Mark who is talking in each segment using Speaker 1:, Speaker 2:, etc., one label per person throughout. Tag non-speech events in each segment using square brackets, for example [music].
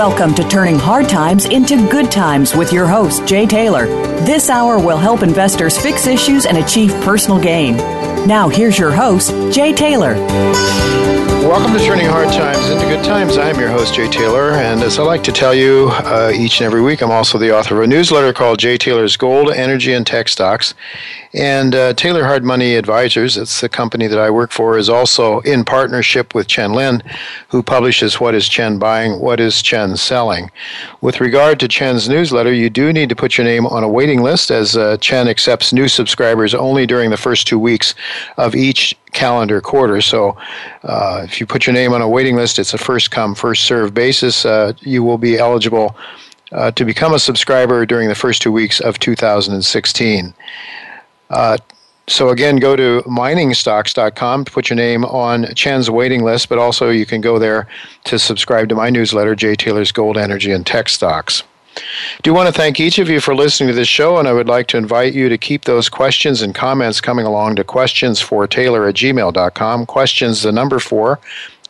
Speaker 1: Welcome to Turning Hard Times into Good Times with your host, Jay Taylor. This hour will help investors fix issues and achieve personal gain. Now, here's your host, Jay Taylor.
Speaker 2: Welcome to Turning Hard Times into Good Times. I'm your host, Jay Taylor, and as I like to tell you uh, each and every week, I'm also the author of a newsletter called Jay Taylor's Gold, Energy, and Tech Stocks. And uh, Taylor Hard Money Advisors, it's the company that I work for, is also in partnership with Chen Lin, who publishes What is Chen Buying, What is Chen Selling. With regard to Chen's newsletter, you do need to put your name on a waiting list as uh, Chen accepts new subscribers only during the first two weeks of each calendar quarter. So uh, if you put your name on a waiting list, it's a first come, first serve basis. Uh, you will be eligible uh, to become a subscriber during the first two weeks of 2016. Uh, so again, go to miningstocks.com to put your name on Chen's waiting list, but also you can go there to subscribe to my newsletter, Jay Taylor's Gold, Energy, and Tech Stocks. Do want to thank each of you for listening to this show, and I would like to invite you to keep those questions and comments coming along to questions for Taylor at gmail.com. Questions, the number four,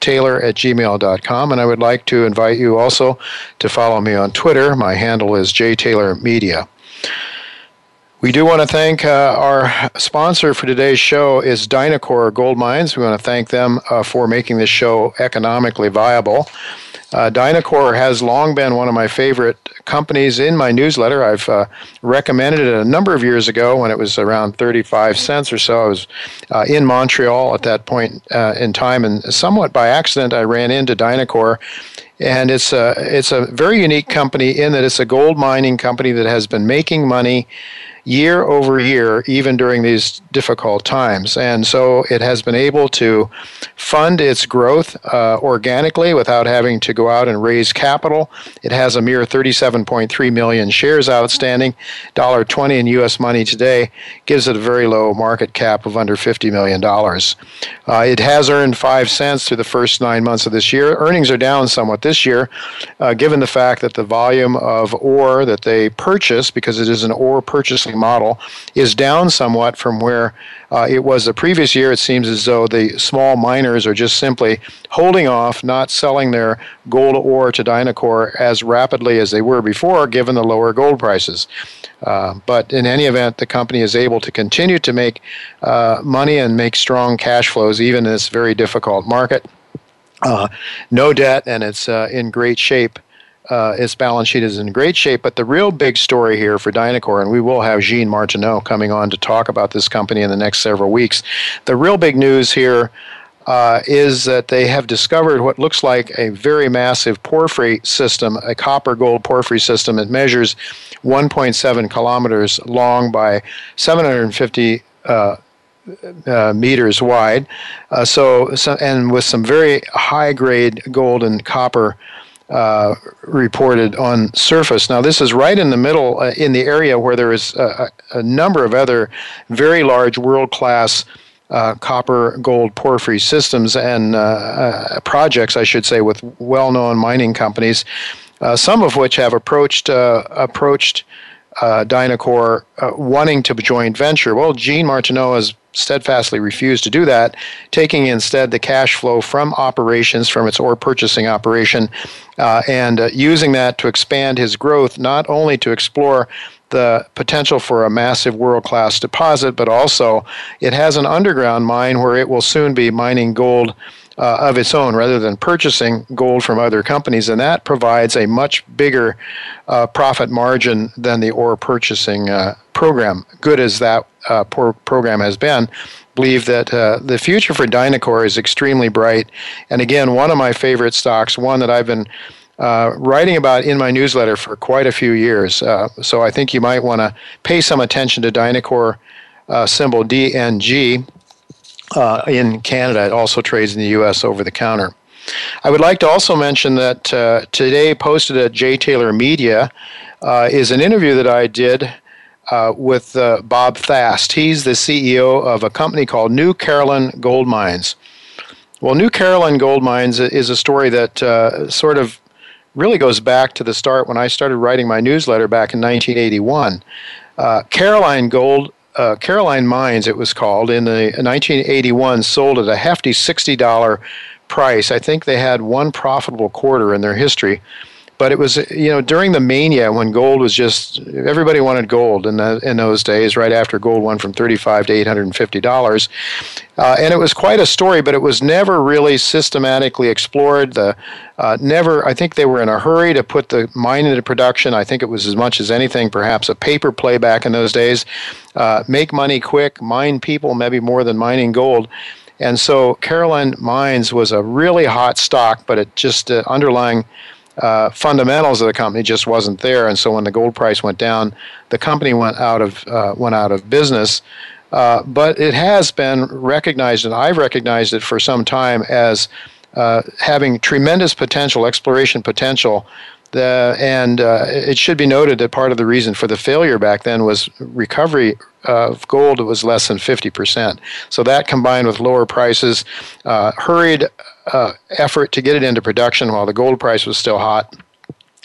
Speaker 2: taylor at gmail.com. And I would like to invite you also to follow me on Twitter. My handle is jtaylormedia. We do want to thank uh, our sponsor for today's show is Dynacor Gold Mines. We want to thank them uh, for making this show economically viable. Uh, Dynacor has long been one of my favorite companies in my newsletter. I've uh, recommended it a number of years ago when it was around 35 cents or so. I was uh, in Montreal at that point uh, in time, and somewhat by accident, I ran into Dynacor and it's a it's a very unique company in that it's a gold mining company that has been making money year over year, even during these difficult times. And so it has been able to fund its growth uh, organically without having to go out and raise capital. It has a mere 37.3 million shares outstanding. $1.20 in U.S. money today gives it a very low market cap of under $50 million. Uh, it has earned 5 cents through the first nine months of this year. Earnings are down somewhat this year, uh, given the fact that the volume of ore that they purchase, because it is an ore model is down somewhat from where uh, it was the previous year. It seems as though the small miners are just simply holding off, not selling their gold ore to Dynacor as rapidly as they were before, given the lower gold prices. Uh, but in any event, the company is able to continue to make uh, money and make strong cash flows even in this very difficult market. Uh, no debt, and it's uh, in great shape uh, its balance sheet is in great shape. But the real big story here for Dynacor, and we will have Jean Martineau coming on to talk about this company in the next several weeks. The real big news here uh, is that they have discovered what looks like a very massive porphyry system, a copper gold porphyry system. It measures 1.7 kilometers long by 750. Uh, uh, meters wide, uh, so, so, and with some very high grade gold and copper uh, reported on surface. Now, this is right in the middle, uh, in the area where there is a, a number of other very large world class. Uh, copper gold porphyry systems and uh, uh, projects, I should say, with well known mining companies, some of which have approached, approached uh, Dynacor uh, wanting to joint venture. Well, Jean Martineau has steadfastly refused to do that, taking instead the cash flow from operations, from its ore purchasing operation, uh, and uh, using that to expand his growth, not only to explore the potential for a massive world class deposit, but also it has an underground mine where it will soon be mining gold uh, of its own rather than purchasing gold from other companies. And that provides a much bigger uh, profit margin than the ore purchasing uh, program. Good as that uh, program has been, believe that uh, the future for Dynacor is extremely bright. And again, one of my favorite stocks, one that I've been uh, writing about in my newsletter for quite a few years. Uh, so I think you might want to pay some attention to Dynacor uh, symbol DNG uh, in Canada. It also trades in the U.S. over the counter. I would like to also mention that uh, today posted at J. Taylor Media uh, is an interview that I did uh, with uh, Bob Thast. He's the CEO of a company called New Carolin Gold Mines. Well, New Carolin Gold Mines is a story that uh, sort of really goes back to the start when I started writing my newsletter back in 1981. Carolin Gold uh, Carolin Mines, it was called, in the 1981 sold at a hefty $60 price. I think they had one profitable quarter in their history. But it was, you know, during the mania when gold was just everybody wanted gold in the, in those days. Right after gold went from thirty-five to eight hundred and fifty dollars, uh, and it was quite a story. But it was never really systematically explored. The uh, never, I think they were in a hurry to put the mine into production. I think it was as much as anything, perhaps a paper play back in those days. Uh, make money quick, mine people, maybe more than mining gold. And so Carolin Mines was a really hot stock, but it just uh, underlying uh, fundamentals of the company just wasn't there. And so when the gold price went down, the company went out of uh, went out of business. Uh, but it has been recognized, and I've recognized it for some time as uh, having tremendous potential, exploration potential. The, and uh, it should be noted that part of the reason for the failure back then was recovery of gold was less than 50%. So that combined with lower prices, uh, hurried uh, effort to get it into production while the gold price was still hot.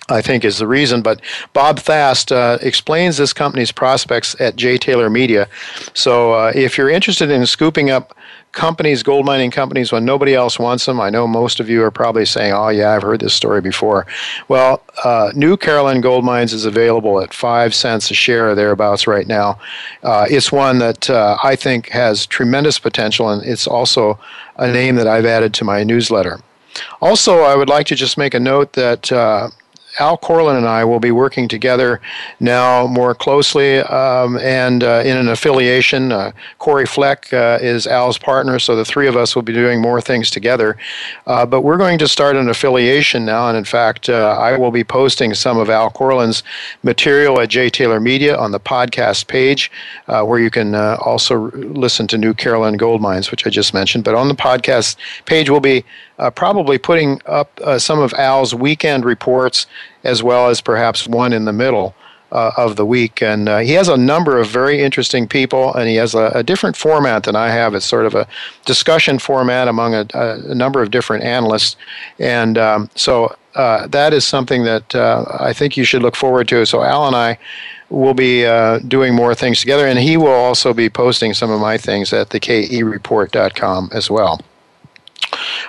Speaker 2: I think is the reason. But Bob Thast uh, explains this company's prospects at J. Taylor Media. So uh, if you're interested in scooping up companies, gold mining companies, when nobody else wants them. I know most of you are probably saying, oh, yeah, I've heard this story before. Well, uh, New Carolin Gold Mines is available at five cents a share or thereabouts right now. Uh, it's one that uh, I think has tremendous potential, and it's also a name that I've added to my newsletter. Also, I would like to just make a note that uh, Al Korelin and I will be working together now more closely um, and uh, in an affiliation. Uh, Cory Fleck uh, is Al's partner, so the three of us will be doing more things together. Uh, but we're going to start an affiliation now, and in fact, uh, I will be posting some of Al Korelin's material at J. Taylor Media on the podcast page, uh, where you can also listen to New Carolin Gold Mines, which I just mentioned. But on the podcast page, we'll be uh, probably putting up uh, some of Al's weekend reports as well as perhaps one in the middle uh, of the week. And uh, he has a number of very interesting people, and he has a, a, different format than I have. It's sort of a discussion format among a, a number of different analysts. And um, so uh, that is something that uh, I think you should look forward to. So Al and I will be uh, doing more things together, and he will also be posting some of my things at the kereport.com as well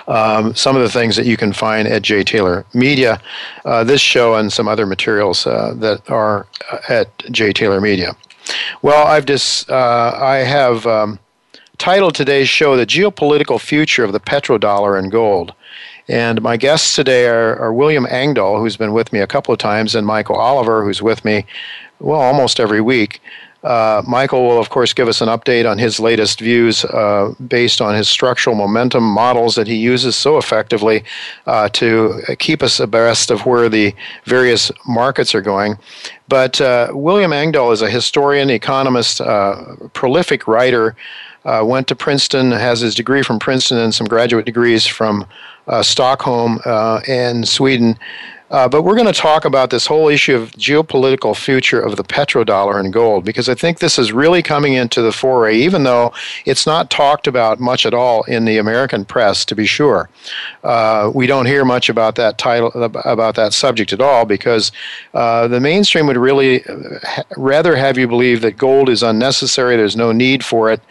Speaker 2: um, some of the things that you can find at J. Taylor Media, uh, this show, and some other materials uh, that are uh, at J. Taylor Media. Well, I've just uh, I have um, titled today's show "The Geopolitical Future of the Petrodollar and Gold." And my guests today are, are William Engdahl, who's been with me a couple of times, and Michael Oliver, who's with me, well, almost every week. Uh, Michael will, of course, give us an update on his latest views uh, based on his structural momentum models that he uses so effectively uh, to keep us abreast of where the various markets are going. But uh, William Engdahl is a historian, economist, uh, prolific writer. Went to Princeton, has his degree from Princeton and some graduate degrees from Stockholm and Sweden Uh, but we're going to talk about this whole issue of geopolitical future of the petrodollar and gold because I think this is really coming into the foray, even though it's not talked about much at all in the American press. To be sure, uh, we don't hear much about that title about that subject at all because uh, the mainstream would really uh, rather have you believe that gold is unnecessary. There's no need for it,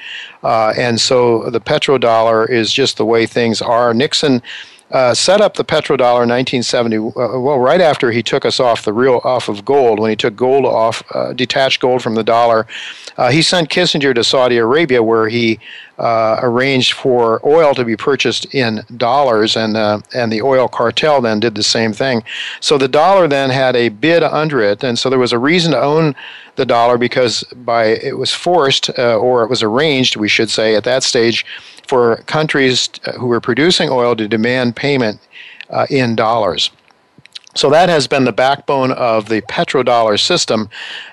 Speaker 2: uh, and so the petrodollar is just the way things are. Nixon uh, set up the petrodollar in 1970. Uh, well, right after he took us off the real off of gold, when he took gold off, uh, detached gold from the dollar, uh, he sent Kissinger to Saudi Arabia, where he uh, arranged for oil to be purchased in dollars, and and the oil cartel then did the same thing. So the dollar then had a bid under it, and so there was a reason to own the dollar because by it was forced or it was arranged, we should say, at that stage for countries uh, who were producing oil to demand payment uh, in dollars. So that has been the backbone of the petrodollar system,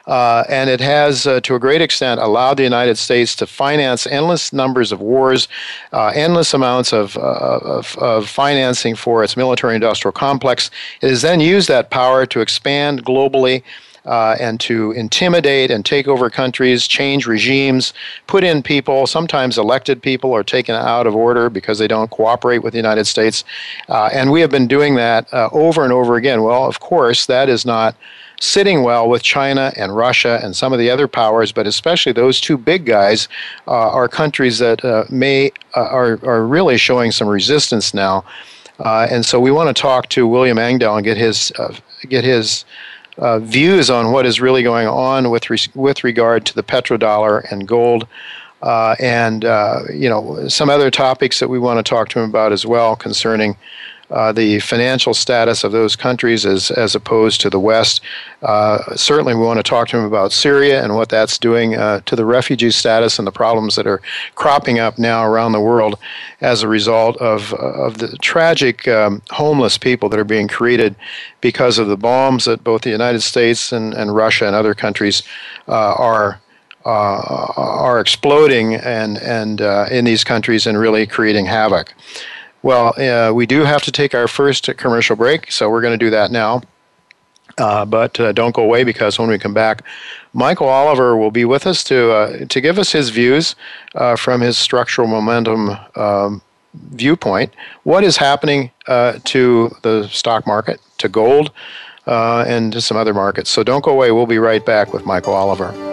Speaker 2: uh, and it has, uh, to a great extent, allowed the United States to finance endless numbers of wars, uh, endless amounts of, uh, of, of, financing for its military industrial complex. It has then used that power to expand globally uh, and to intimidate and take over countries, change regimes, put in people, sometimes elected people are taken out of order because they don't cooperate with the United States. Uh, and we have been doing that uh, over and over again. Well, of course, that is not sitting well with China and Russia and some of the other powers, but especially those two big guys uh, are countries that uh, may uh, are are really showing some resistance now. Uh, and so we want to talk to William Engdahl and get his uh, get his uh, views on what is really going on with re- with regard to the petrodollar and gold, uh, and uh, you know some other topics that we want to talk to him about as well concerning uh, the financial status of those countries as, as opposed to the West. Uh, certainly, we want to talk to him about Syria and what that's doing uh, to the refugee status and the problems that are cropping up now around the world as a result of, of the tragic um, homeless people that are being created because of the bombs that both the United States and, and Russia and other countries uh, are. Uh, are exploding and and uh, in these countries and really creating havoc. Well, uh, we do have to take our first commercial break, so we're going to do that now. Uh, but uh, don't go away because when we come back, Michael Oliver will be with us to uh, to give us his views uh, from his structural momentum um, viewpoint. What is happening uh, to the stock market, to gold, and to some other markets? So don't go away. We'll be right back with Michael Oliver.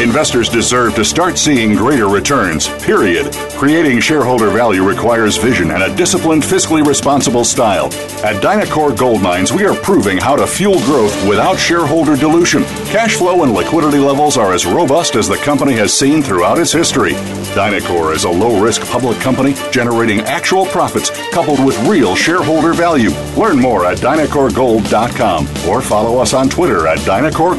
Speaker 3: Investors deserve to start seeing greater returns, period. Creating shareholder value requires vision and a disciplined, fiscally responsible style. At Dynacor Gold Mines, we are proving how to fuel growth without shareholder dilution. Cash flow and liquidity levels are as robust as the company has seen throughout its history. Dynacor is a low risk public company generating actual profits coupled with real shareholder value. Learn more at dynacorgold.com or follow us on Twitter at Dynacor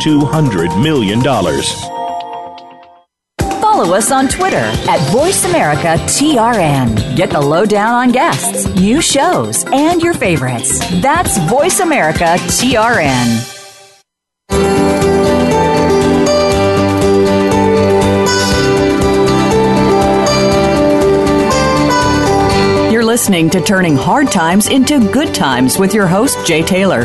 Speaker 4: $200 million.
Speaker 1: Follow us on Twitter at VoiceAmericaTRN. Get the lowdown on guests, new shows, and your favorites. That's VoiceAmericaTRN. You're listening to Turning Hard Times into Good Times with your host, Jay Taylor.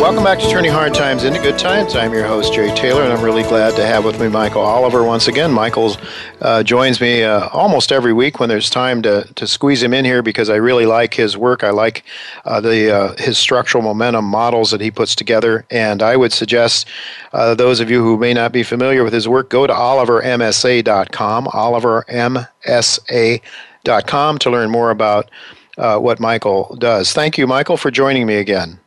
Speaker 2: Welcome back to Turning Hard Times into Good Times. I'm your host, Jay Taylor, and I'm really glad to have with me Michael Oliver once again. Michael uh, joins me uh, almost every week when there's time to, to squeeze him in here because I really like his work. I like uh, the uh, his structural momentum models that he puts together, and I would suggest uh, those of you who may not be familiar with his work, go to olivermsa.com, olivermsa.com to learn more about uh, what Michael does. Thank you, Michael, for joining me again.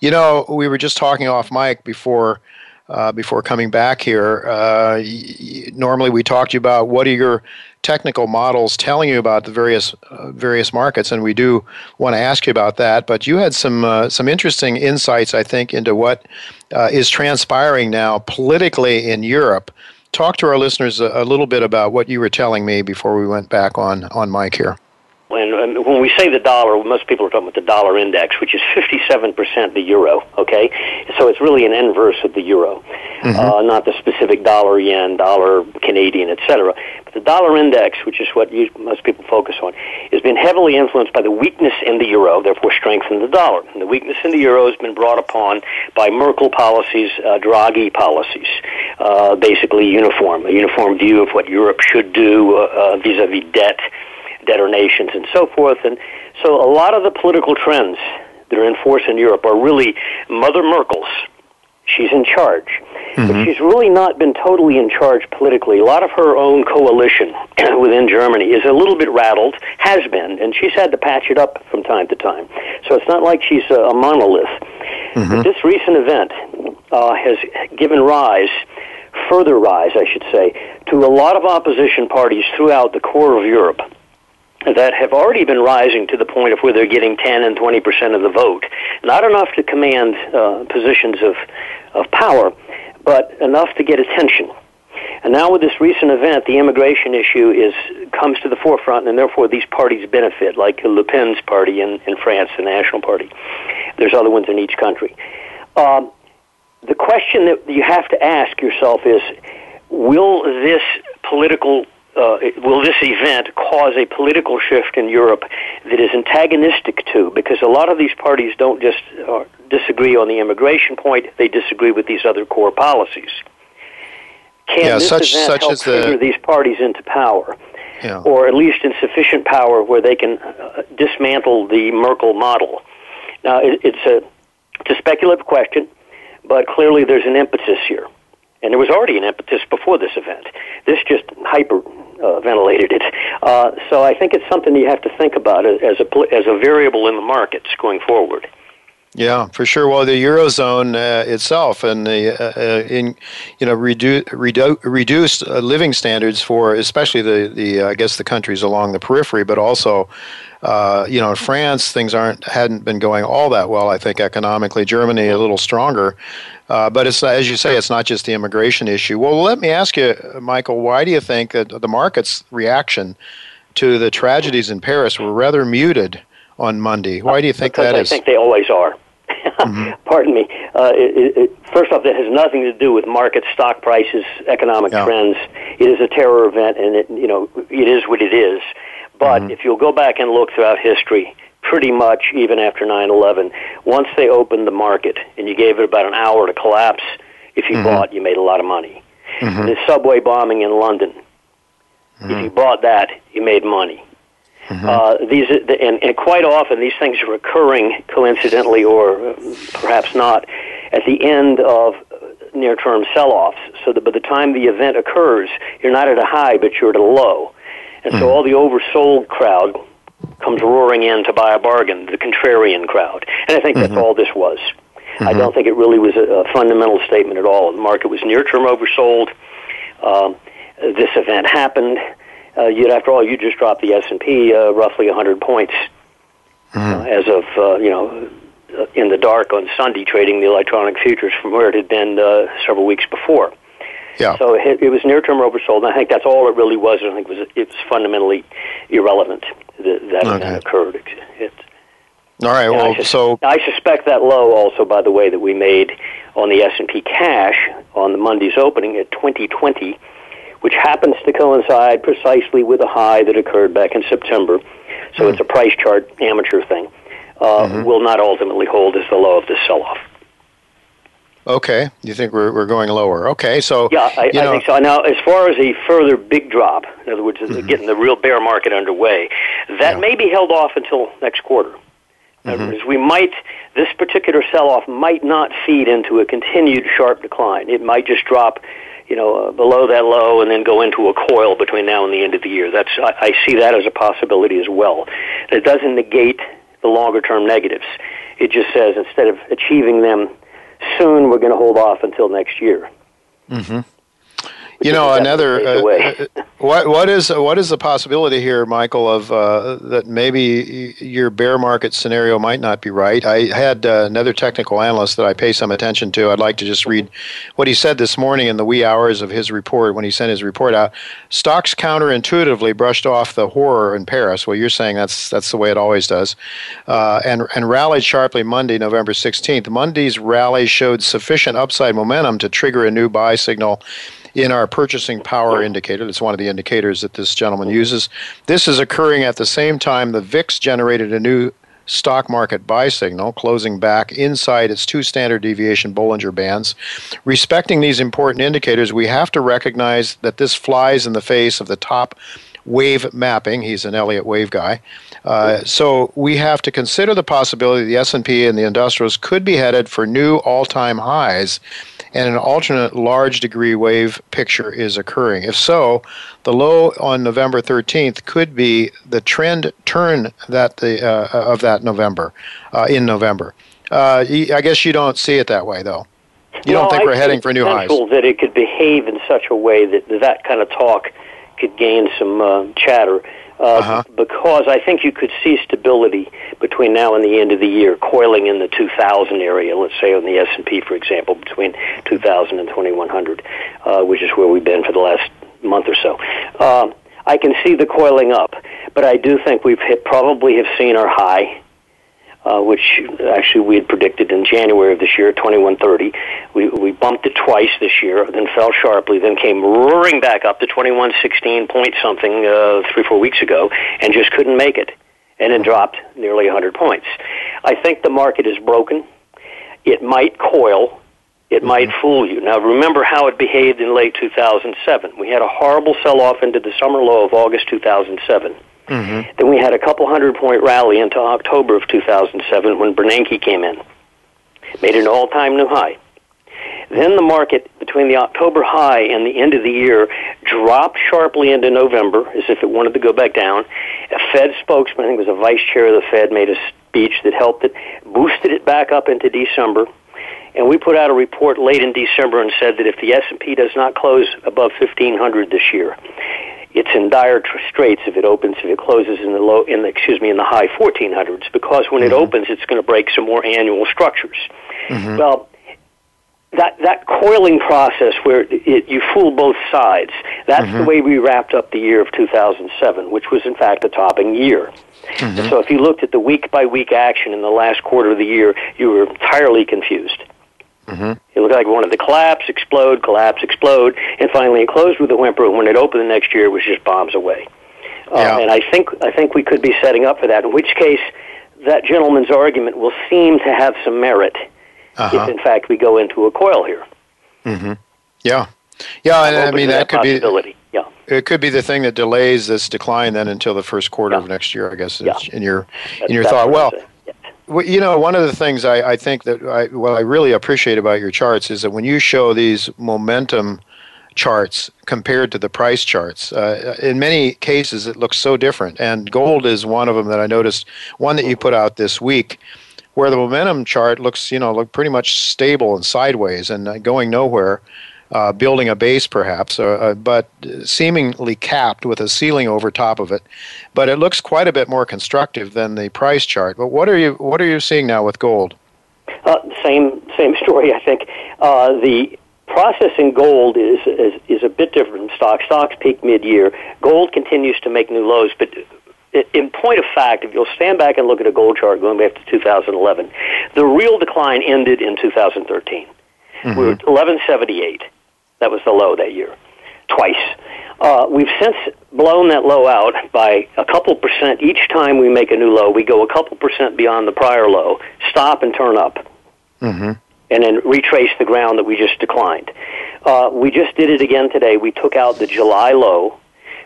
Speaker 2: You know, we were just talking off mic before uh, before coming back here. Uh, y- normally, we talked to you about what are your technical models telling you about the various uh, various markets, and we do want to ask you about that. But you had some uh, some interesting insights, I think, into what uh, is transpiring now politically in Europe. Talk to our listeners a, a little bit about what you were telling me before we went back on on mic here.
Speaker 5: When, when we say the dollar, most people are talking about the dollar index, which is 57% the euro, okay? So it's really an inverse of the euro, mm-hmm. uh, not the specific dollar, yen, dollar, Canadian, etc. But the dollar index, which is what you, most people focus on, has been heavily influenced by the weakness in the euro, therefore strengthened the dollar. And the weakness in the euro has been brought upon by Merkel policies, uh, Draghi policies, uh, basically uniform, a uniform view of what Europe should do uh, uh, vis-a-vis debt, debtor nations and so forth. And so a lot of the political trends that are in force in Europe are really Mother Merkel's. She's in charge. Mm-hmm. But she's really not been totally in charge politically. A lot of her own coalition [clears throat] within Germany is a little bit rattled, has been, and she's had to patch it up from time to time. So it's not like she's a, monolith. Mm-hmm. But this recent event uh, has given rise further rise, I should say, to a lot of opposition parties throughout the core of Europe that have already been rising to the point of where they're getting 10 and 20 percent of the vote. Not enough to command uh, positions of, of power, but enough to get attention. And now with this recent event, the immigration issue is comes to the forefront, and therefore these parties benefit, like Le Pen's party in, in France, the National Party. There's other ones in each country. Um, the question that you have to ask yourself is, will this political uh, will this event cause a political shift in Europe that is antagonistic to? Because a lot of these parties don't just uh, disagree on the immigration point; they disagree with these other core policies. Can
Speaker 2: yeah,
Speaker 5: this
Speaker 2: such,
Speaker 5: event
Speaker 2: such
Speaker 5: help
Speaker 2: as
Speaker 5: trigger
Speaker 2: the,
Speaker 5: these parties into power,
Speaker 2: yeah.
Speaker 5: or at least in sufficient power where they can uh, dismantle the Merkel model? Now, it, it's a it's a speculative question, but clearly there's an impetus here. And there was already an impetus before this event. This just hyper uh, ventilated it. Uh, so I think it's something you have to think about as a as a variable in the markets going forward.
Speaker 2: Yeah, for sure. Well, the eurozone uh, itself and the uh, uh, in you know redu- redu- reduced uh, living standards for especially the the I guess the countries along the periphery, but also uh, you know in France things aren't hadn't been going all that well. I think economically, Germany a little stronger, uh, but it's as you say, it's not just the immigration issue. Well, let me ask you, Michael, why do you think that the market's reaction to the tragedies in Paris were rather muted? on Monday. Why do you think
Speaker 5: because
Speaker 2: that
Speaker 5: I
Speaker 2: is?
Speaker 5: think they always are. Mm-hmm. [laughs] Pardon me. Uh, it, it, first off, that has nothing to do with market stock prices, economic
Speaker 2: Yeah.
Speaker 5: trends. It is a terror event, and it you know it is what it is. But
Speaker 2: Mhm.
Speaker 5: if you'll go back and look throughout history, pretty much even after 9/11, once they opened the market and you gave it about an hour to collapse, if you
Speaker 2: Mhm.
Speaker 5: bought, you made a lot of money.
Speaker 2: Mhm.
Speaker 5: The subway bombing in London, if you bought that, you made money. Uh, these and, and quite often these things are occurring coincidentally or uh, perhaps not at the end of near-term sell-offs. So that by the time the event occurs, you're not at a high, but you're at a low, and so all the oversold crowd comes roaring in to buy a bargain, the contrarian crowd, and I think that's all this was. I don't think it really was a, a fundamental statement at all. The market was near-term oversold. Um, this event happened. Uh, you'd, after all, you just dropped the S and P uh, roughly 100 points uh, as of uh, you know uh, in the dark on Sunday, trading the electronic futures from where it had been uh, several weeks before.
Speaker 2: Yeah.
Speaker 5: So it, it was near-term oversold, and I think that's all it really was. I think it was it was fundamentally irrelevant that that
Speaker 2: Okay.
Speaker 5: occurred. It, it,
Speaker 2: All right. Well,
Speaker 5: I sus-
Speaker 2: so
Speaker 5: I suspect that low also, by the way, that we made on the S and P cash on the Monday's opening at 2020, which happens to coincide precisely with a high that occurred back in September. So
Speaker 2: Hmm.
Speaker 5: it's a price chart amateur thing. uh, mm-hmm. will not ultimately hold as the low of this sell-off.
Speaker 2: Okay, you think we're, we're going lower? Okay, so
Speaker 5: yeah, I, I think so. Now, as far as a further big drop, in other words, mm-hmm. getting the real bear market underway, that yeah. may be held off until next quarter. In Mm-hmm. we might this particular sell-off might not feed into a continued sharp decline. It might just drop, you know, uh, below that low and then go into a coil between now and the end of the year. That's I, I see that as a possibility as well. It doesn't negate the longer-term negatives. It just says instead of achieving them soon, we're going to hold off until next year.
Speaker 2: Mm-hmm. You know, another uh, uh, what what is what is the possibility here, Michael, of uh, that maybe your bear market scenario might not be right? I had uh, another technical analyst that I pay some attention to. I'd like to just read what he said this morning in the wee hours of his report when he sent his report out. Stocks counterintuitively brushed off the horror in Paris. Well, you're saying that's that's the way it always does, uh, and and rallied sharply Monday, November 16th. Monday's rally showed sufficient upside momentum to trigger a new buy signal in our purchasing power indicator. That's one of the indicators that this gentleman uses. This is occurring at the same time the VIX generated a new stock market buy signal, closing back inside its two standard deviation Bollinger Bands. Respecting these important indicators, we have to recognize that this flies in the face of the top wave mapping. He's an Elliott wave guy. Uh, so we have to consider the possibility the S&P and the industrials could be headed for new all-time highs and an alternate large degree wave picture is occurring. If so, the low on November 13th could be the trend turn that the uh, of that November uh, in November. Uh, I guess you don't see it that way, though. You don't think
Speaker 5: I
Speaker 2: we're heading for new highs?
Speaker 5: That it could behave in such a way that that kind of talk could gain some uh, chatter uh, uh-huh. because I think you could see stability between now and the end of the year, coiling in the 2,000 area. Let's say on the S and P, for example, between 2,000 and 2,100, uh, which is where we've been for the last month or so. Uh, I can see the coiling up, but I do think we've hit, probably have seen our high uh, which actually we had predicted in January of this year, 2130. We, we bumped it twice this year, then fell sharply, then came roaring back up to 2116 point something uh, three, four weeks ago, and just couldn't make it, and then dropped nearly 100 points. I think the market is broken. It might coil. It mm-hmm. might fool you. Now, remember how it behaved in late 2007. We had a horrible sell off into the summer low of August 2007 Mm-hmm. Then we had a couple hundred point rally into October of 2007 when Bernanke came in, made an all time new high. Then the market between the October high and the end of the year dropped sharply into November as if it wanted to go back down. A Fed spokesman, I think it was a vice chair of the Fed, made a speech that helped it, boosted it back up into December. And we put out a report late in December and said that if the S&P does not close above 1500 this year, it's in dire straits if it opens if it closes in the low in the excuse me in the high 1400s because when mm-hmm. it opens it's going to break some more annual structures. Mm-hmm. Well, that that coiling process where it, you fool both sides. That's mm-hmm. the way we wrapped up the year of 2007, which was in fact a topping year. Mm-hmm. So if you looked at the week by week action in the last quarter of the year, you were entirely confused. Mm-hmm. It looked like one of the collapse, explode, collapse, explode, and finally it closed with a whimper. And when it opened the next year, it was just bombs away. Uh, yeah. and I think I think we could be setting up for that. In which case, that gentleman's argument will seem to have some merit uh-huh. if, in fact, we go into a coil here.
Speaker 2: Mm-hmm. Yeah, yeah, and I mean that, that could be
Speaker 5: yeah.
Speaker 2: It could be the thing that delays this decline then until the first quarter yeah. of next year. I guess yeah. in your in your thought. Well, well, you know, one of the things I, I think that I, what I really appreciate about your charts is that when you show these momentum charts compared to the price charts, uh, in many cases it looks so different. And gold is one of them that I noticed. One that you put out this week, where the momentum chart looks, you know, look pretty much stable and sideways and uh, going nowhere uh, building a base perhaps, uh, uh, but seemingly capped with a ceiling over top of it. But it looks quite a bit more constructive than the price chart. But what are you what are you seeing now with gold?
Speaker 5: Uh, same same [laughs] story, I think. Uh, the process in gold is, is is a bit different from stocks. Stocks peak mid-year. Gold continues to make new lows, but in point of fact, if you'll stand back and look at a gold chart going back to 2011, the real decline ended in 2013. Mm-hmm. We were 1178. That was the low that year, twice. Uh, we've since blown that low out by a couple percent each time we make a new low. We go a couple percent beyond the prior low, stop and turn up,
Speaker 2: Mm-hmm.
Speaker 5: and then retrace the ground that we just declined. Uh, we just did it again today. We took out the July low,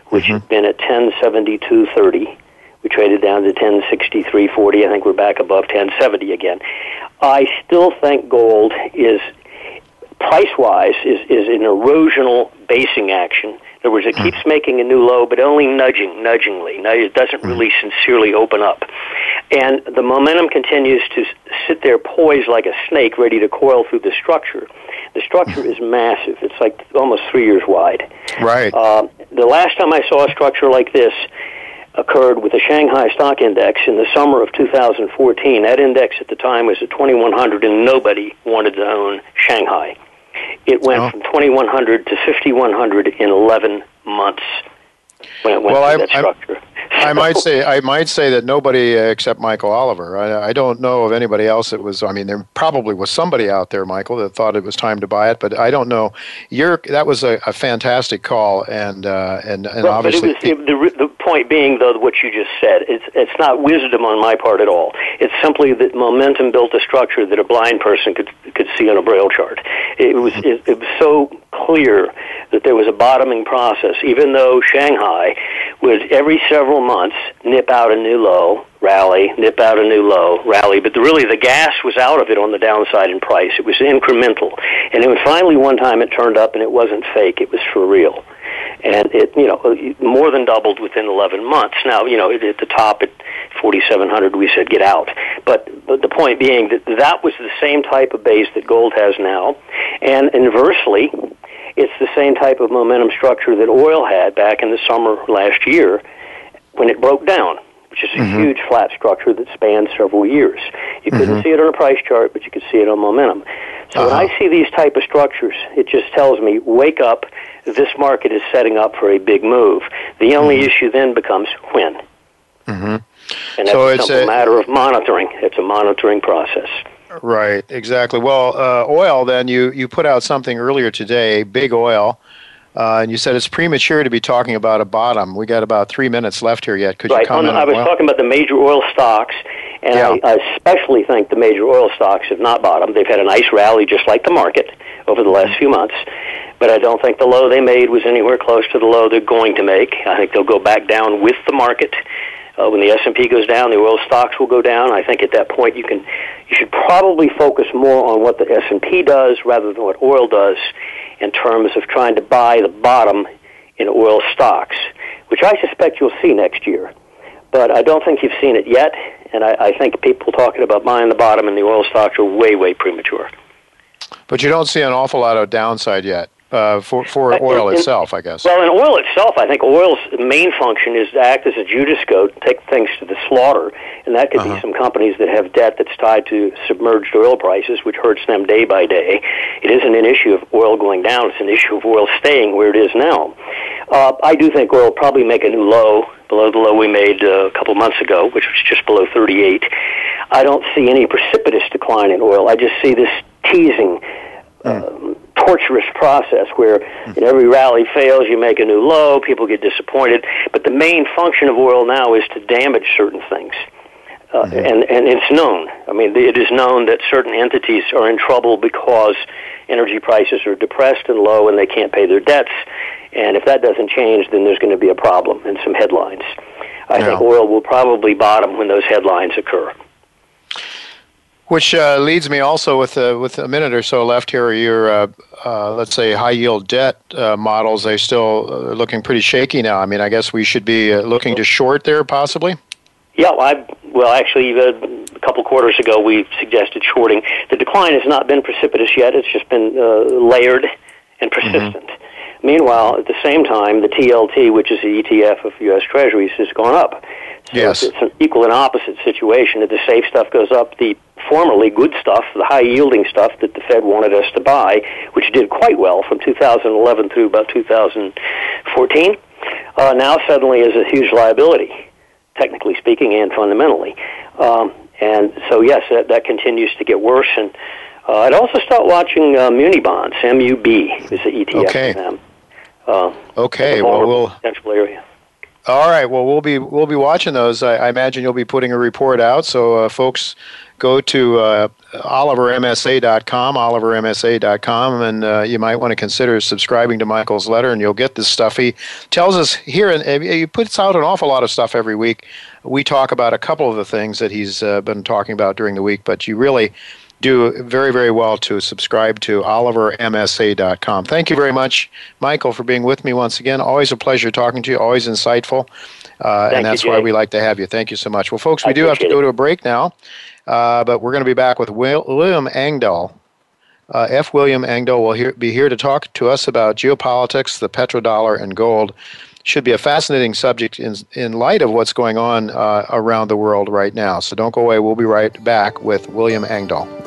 Speaker 5: which had been at 1072.30. We traded down to 1063.40. I think we're back above 1070 again. I still think gold is price wise is, is an erosional basing action. In other words, it hmm. keeps making a new low, but only nudging, nudgingly. Now, it doesn't hmm. really sincerely open up. And the momentum continues to sit there poised like a snake, ready to coil through the structure. The structure hmm. is massive. It's like almost three years wide.
Speaker 2: Right.
Speaker 5: Uh, the last time I saw a structure like this occurred with the Shanghai Stock Index in the summer of 2014. That index at the time was at 2100, and nobody wanted to own Shanghai. It went
Speaker 2: Oh.
Speaker 5: from 2100 to 5100 in 11 months when it went
Speaker 2: Well,
Speaker 5: through
Speaker 2: I-
Speaker 5: that
Speaker 2: I-
Speaker 5: structure.
Speaker 2: I might [laughs] say I might say that nobody uh, except Michael Oliver. I, I don't know of anybody else that was. I mean, there probably was somebody out there, Michael, that thought it was time to buy it, but I don't know. You're that was a, a fantastic call, and uh, and and
Speaker 5: Well,
Speaker 2: obviously.
Speaker 5: but it was, the, the point being, though, what you just said, it's, it's not wisdom on my part at all. It's simply that momentum built a structure that a blind person could could see on a braille chart. It was mm-hmm. it, it was so clear that there was a bottoming process, even though Shanghai would every several months nip out a new low, rally, nip out a new low, rally. But the, really, the gas was out of it on the downside in price. It was incremental, and it was finally one time it turned up, and it wasn't fake; it was for real and it you know more than doubled within 11 months. Now you know at the top at 4,700 we said get out, but, but the point being that that was the same type of base that gold has now, and inversely, it's the same type of momentum structure that oil had back in the summer last year when it broke down. Which is a mm-hmm. huge flat structure that spans several years. You couldn't mm-hmm. see it on a price chart, but you could see it on momentum. So when I uh-huh. see these type of structures, it just tells me, wake up, this market is setting up for a big move. The only issue then becomes when. Mm-hmm. And that's
Speaker 2: So
Speaker 5: a
Speaker 2: it's a-
Speaker 5: matter of monitoring. It's a monitoring process.
Speaker 2: Right, exactly. Well, uh, oil. Then you you put out something earlier today, big oil, uh, and you said it's premature to be talking about a bottom. We got about three minutes left here yet. Could you
Speaker 5: Right.
Speaker 2: comment
Speaker 5: I
Speaker 2: on
Speaker 5: was
Speaker 2: oil?
Speaker 5: talking about the major oil stocks, and
Speaker 2: Yeah.
Speaker 5: I, I especially think the major oil stocks have not bottomed. They've had a nice rally, just like the market, over the last few months. But I don't think the low they made was anywhere close to the low they're going to make. I think they'll go back down with the market. Uh, when the S and P goes down, the oil stocks will go down. I think at that point you can, you should probably focus more on what the S and P does rather than what oil does, in terms of trying to buy the bottom in oil stocks, which I suspect you'll see next year but I don't think you've seen it yet. And I, I think people talking about buying the bottom in the oil stocks are way, way premature.
Speaker 2: But you don't see an awful lot of downside yet uh, for for
Speaker 5: Uh,
Speaker 2: oil
Speaker 5: in-
Speaker 2: itself, I guess.
Speaker 5: Well, in oil itself, I think oil's main function is to act as a Judas goat, take things to the slaughter, and that could be some companies that have debt that's tied to submerged oil prices, which hurts them day by day. It isn't an issue of oil going down; it's an issue of oil staying where it is now. Uh, I do think oil will probably make a new low below the low we made uh, a couple months ago, which was just below 38. I don't see any precipitous decline in oil. I just see this teasing um, torturous process where in every rally fails, you make a new low, people get disappointed. But the main function of oil now is to damage certain things. Uh, and, and it's known. I mean, it is known that certain entities are in trouble because energy prices are depressed and low and they can't pay their debts. And if that doesn't change, then there's going to be a problem and some headlines. I think oil will probably bottom when those headlines occur.
Speaker 2: Which uh, leads me also with uh, with a minute or so left here. Your uh, uh, let's say high yield debt uh, models they still uh, looking pretty shaky now. I mean, I guess we should be uh, looking to short there possibly.
Speaker 5: Yeah, well, I, well actually, uh, a couple quarters ago, we suggested shorting. The decline has not been precipitous yet. It's just been uh, layered and persistent. Meanwhile, at the same time, the TLT, which is the ETF of U.S. Treasuries, has gone up. So
Speaker 2: Yes.
Speaker 5: it's, an equal and opposite situation. If the safe stuff goes up, the formerly good stuff, the high yielding stuff that the Fed wanted us to buy, which did quite well from 2011 through about 2014, uh, now suddenly is a huge liability technically speaking and fundamentally. Um, and so, yes, that, that continues to get worse. And uh, I'd also start watching uh, muni bonds. MUB is the ETF
Speaker 2: Okay.
Speaker 5: for them. Uh,
Speaker 2: Okay, well, we'll
Speaker 5: potential area.
Speaker 2: All right. Well, we'll be we'll be watching those. I, I imagine you'll be putting a report out. So, uh, folks, go to uh, olivermsa.com, olivermsa.com, and uh, you might want to consider subscribing to Michael's letter, and you'll get this stuff. He tells us here, and he puts out an awful lot of stuff every week. We talk about a couple of the things that he's uh, been talking about during the week, but you really do very, very well to subscribe to olivermsa.com. Thank you very much, Michael, for being with me once again. Always a pleasure talking to you, always insightful. Uh, and that's
Speaker 5: you,
Speaker 2: why we like to have you. Thank you so much. Well, folks, we
Speaker 5: I
Speaker 2: do have to go to a break now, uh, but we're going to be back with Will, William Engdahl. Uh, F. William Engdahl will be here to talk to us about geopolitics, the petrodollar, and gold. Should be a fascinating subject in, in light of what's going on uh, around the world right now. So don't go away. We'll be right back with William Engdahl.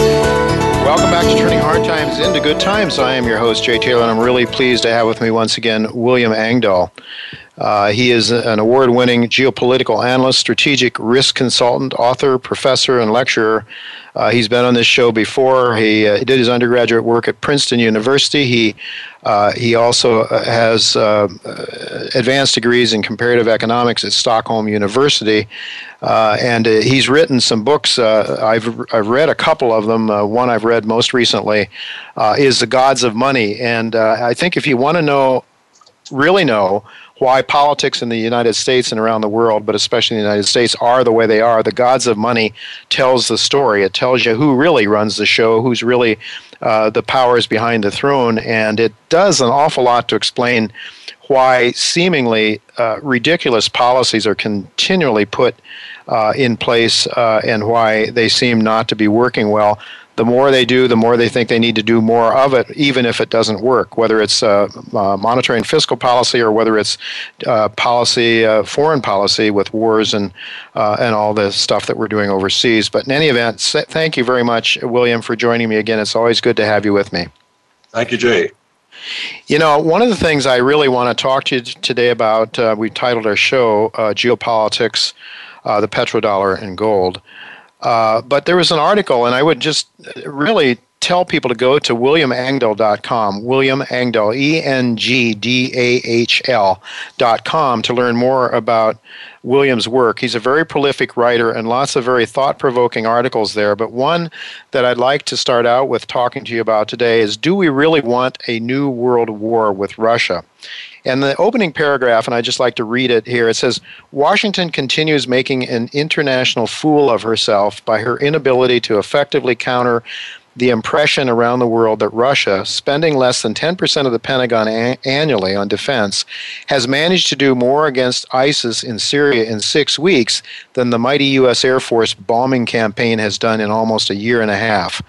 Speaker 2: Welcome back to Turning Hard Times into Good Times. I am your host, Jay Taylor, and I'm really pleased to have with me once again William Engdahl. Uh, he is an award winning geopolitical analyst, strategic risk consultant, author, professor, and lecturer. Uh, he's been on this show before. He, uh, he, did his undergraduate work at Princeton University. He, uh, he also uh, has uh, uh, advanced degrees in comparative economics at Stockholm University. Uh, and uh, he's written some books. I've, I've read a couple of them. one I've read most recently is The Gods of Money. And I think if you want to know, really know, why politics in the United States and around the world, but especially in the United States, are the way they are. The Gods of Money tells the story. It tells you who really runs the show, who's really uh, the powers behind the throne, and it does an awful lot to explain why seemingly uh, ridiculous policies are continually put uh, in place uh, and why they seem not to be working well the more they do, the more they think they need to do more of it, even if it doesn't work, whether it's uh, uh, monetary and fiscal policy or whether it's uh, policy, uh, foreign policy with wars and, uh, and all the stuff that we're doing overseas. But in any event, thank you very much, William, for joining me again. It's always good to have you with me.
Speaker 6: Thank you, Jay.
Speaker 2: You know, one of the things I really want to talk to you today about, uh, we titled our show Geopolitics, the Petrodollar, and Gold. Uh, but there was an article, and I would just really tell people to go to williamengdahl.com, William Engdahl, N G D A H L.com, to learn more about William's work. He's a very prolific writer and lots of very thought provoking articles there. But one that I'd like to start out with talking to you about today is Do we really want a new world war with Russia? And the opening paragraph, and I just like to read it here, it says Washington continues making an international fool of herself by her inability to effectively counter the impression around the world that Russia, spending less than 10% of the Pentagon a- annually on defense, has managed to do more against ISIS in Syria in six weeks than the mighty U.S. Air Force bombing campaign has done in almost a year and a half.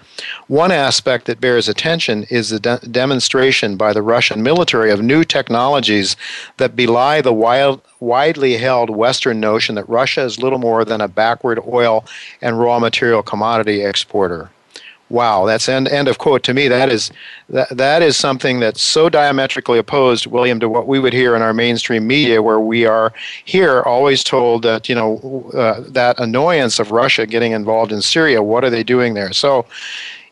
Speaker 2: One aspect that bears attention is the de- demonstration by the Russian military of new technologies that belie the wild, widely held Western notion that Russia is little more than a backward oil and raw material commodity exporter wow that's end, end of quote to me that is that, that is something that's so diametrically opposed william to what we would hear in our mainstream media where we are here always told that you know uh, that annoyance of russia getting involved in syria what are they doing there? So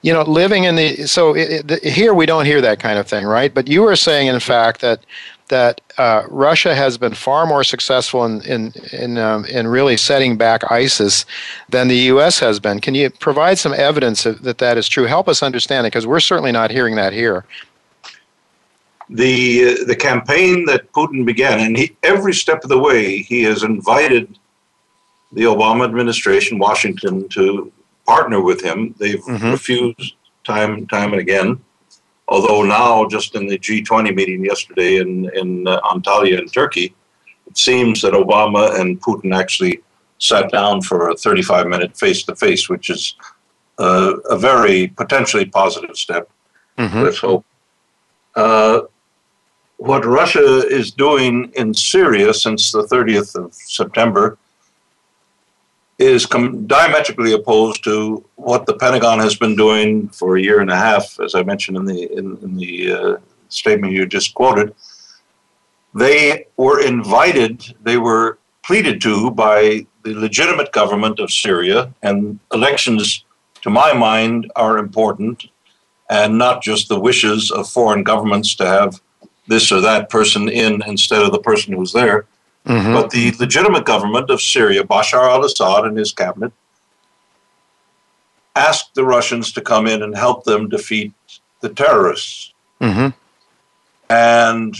Speaker 2: you know living in the so it, it, here we don't hear that kind of thing right? But you were saying in fact that that uh, Russia has been far more successful in in in, um, in really setting back ISIS than the U.S. has been. Can you provide some evidence that that is true? Help us understand it, because we're certainly not hearing that here.
Speaker 6: The uh, the campaign that Putin began, and he, every step of the way, he has invited the Obama administration, Washington, to partner with him. They've mm-hmm. refused time and time and again although now just in the G20 meeting yesterday in, in uh, Antalya in Turkey, it seems that Obama and Putin actually sat down for a 35 minute face to face, which is uh, a very potentially positive step. Mm-hmm. Let's hope. Uh, what Russia is doing in Syria since the 30th of September is com- diametrically opposed to what the Pentagon has been doing for a year and a half, as I mentioned in the in, in the uh, statement you just quoted. They were invited, they were pleaded to by the legitimate government of Syria, and elections, to my mind, are important, and not just the wishes of foreign governments to have this or that person in instead of the person who's there. Mm-hmm. But the legitimate government of Syria, Bashar al Assad and his cabinet, asked the Russians to come in and help them defeat the terrorists. Mm-hmm. And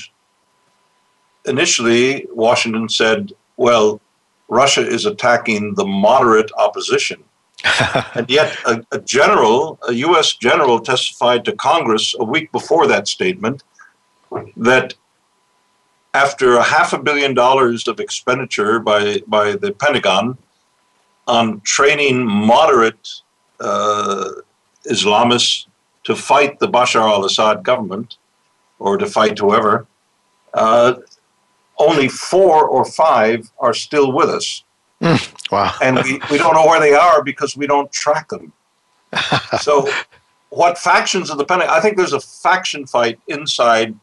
Speaker 6: initially, Washington said, well, Russia is attacking the moderate opposition. [laughs] and yet, a, a, general, a U.S. general, testified to Congress a week before that statement that after a half a billion dollars of expenditure by, by the Pentagon on training moderate uh, Islamists to fight the Bashar al Assad government or to fight whoever, uh, only four or five are still with us.
Speaker 2: Mm, wow.
Speaker 6: and we, we don't know where they are because we don't track them. [laughs] so, what factions of the Pentagon? I think there's a faction fight inside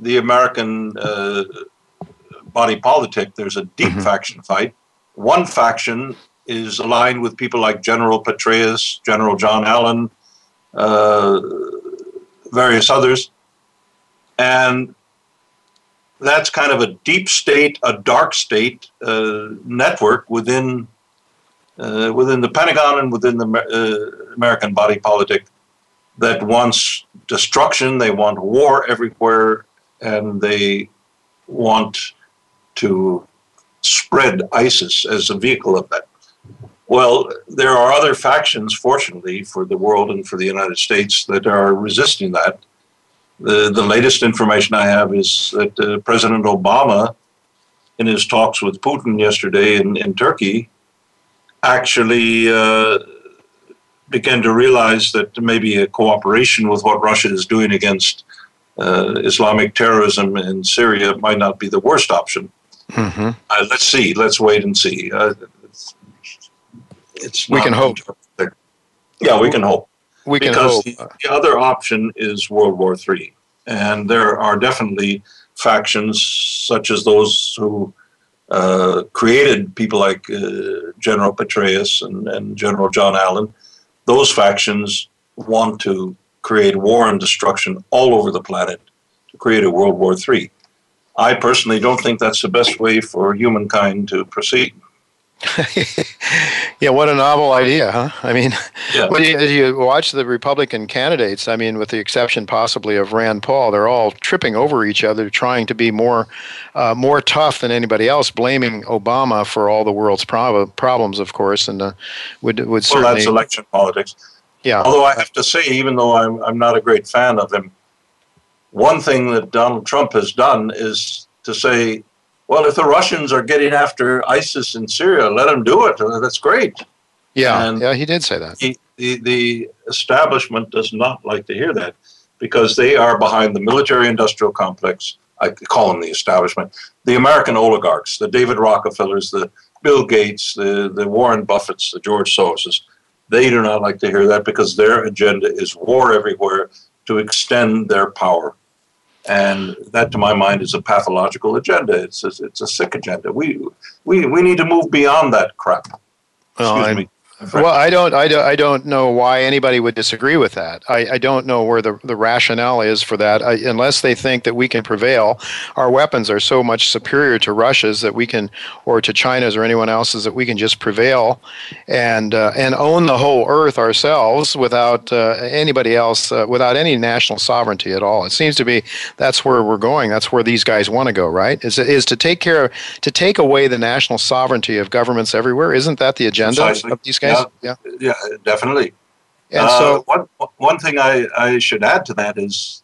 Speaker 6: the American uh, body politic, there's a deep mm-hmm. faction fight. One faction is aligned with people like General Petraeus, General John Allen, uh, various others. And that's kind of a deep state, a dark state uh, network within uh, within the Pentagon and within the uh, American body politic that wants destruction. They want war everywhere, and they want to spread ISIS as a vehicle of that. Well, there are other factions, fortunately, for the world and for the United States that are resisting that. The, the latest information I have is that uh, President Obama, in his talks with Putin yesterday in, in Turkey, actually uh, began to realize that maybe a cooperation with what Russia is doing against uh, Islamic terrorism in Syria might not be the worst option. Mm-hmm. Uh, let's see. Let's wait and see. Uh, it's,
Speaker 2: it's we can hope.
Speaker 6: Yeah, we can hope.
Speaker 2: We
Speaker 6: can
Speaker 2: because
Speaker 6: hope. The, the other option is World War III, and there are definitely factions such as those who uh, created people like uh, General Petraeus and, and General John Allen. Those factions want to create war and destruction all over the planet to create a World War III. I personally don't think that's the best way for humankind to proceed. [laughs]
Speaker 2: yeah, what a novel idea, huh? I mean, yeah. when you, you, watch the Republican candidates, I mean, with the exception possibly of Rand Paul, they're all tripping over each other, trying to be more, uh, more tough than anybody else, blaming Obama for all the world's prob- problems, of course, and uh, would would certainly.
Speaker 6: Well, that's election politics
Speaker 2: Yeah.
Speaker 6: Although I have to say, even though I'm, I'm not a great fan of him, one thing that Donald Trump has done is to say, well, if the Russians are getting after ISIS in Syria, let them do it. That's great.
Speaker 2: Yeah, and yeah, he did say that.
Speaker 6: He, the, the establishment does not like to hear that because they are behind the military industrial complex. I call them the establishment. The American oligarchs, the David Rockefellers, the Bill Gates, the, the Warren Buffetts, the George Soroses, they do not like to hear that because their agenda is war everywhere to extend their power. And that, to my mind, is a pathological agenda. It's a, it's a sick agenda. We, we, we need to move beyond that crap.
Speaker 2: Excuse well, me. Well, I don't, I don't, I don't know why anybody would disagree with that. I, I don't know where the, the rationale is for that, I, unless they think that we can prevail. Our weapons are so much superior to Russia's that we can, or to China's or anyone else's, that we can just prevail and uh, and own the whole Earth ourselves without uh, anybody else, uh, without any national sovereignty at all. It seems to be that's where we're going. That's where these guys want to go. Right? Is is to take care, to take away the national sovereignty of governments everywhere. Isn't that the agenda Precisely. of these
Speaker 6: Yeah, yeah, yeah definitely. And uh, so, one one thing I, I should add to that is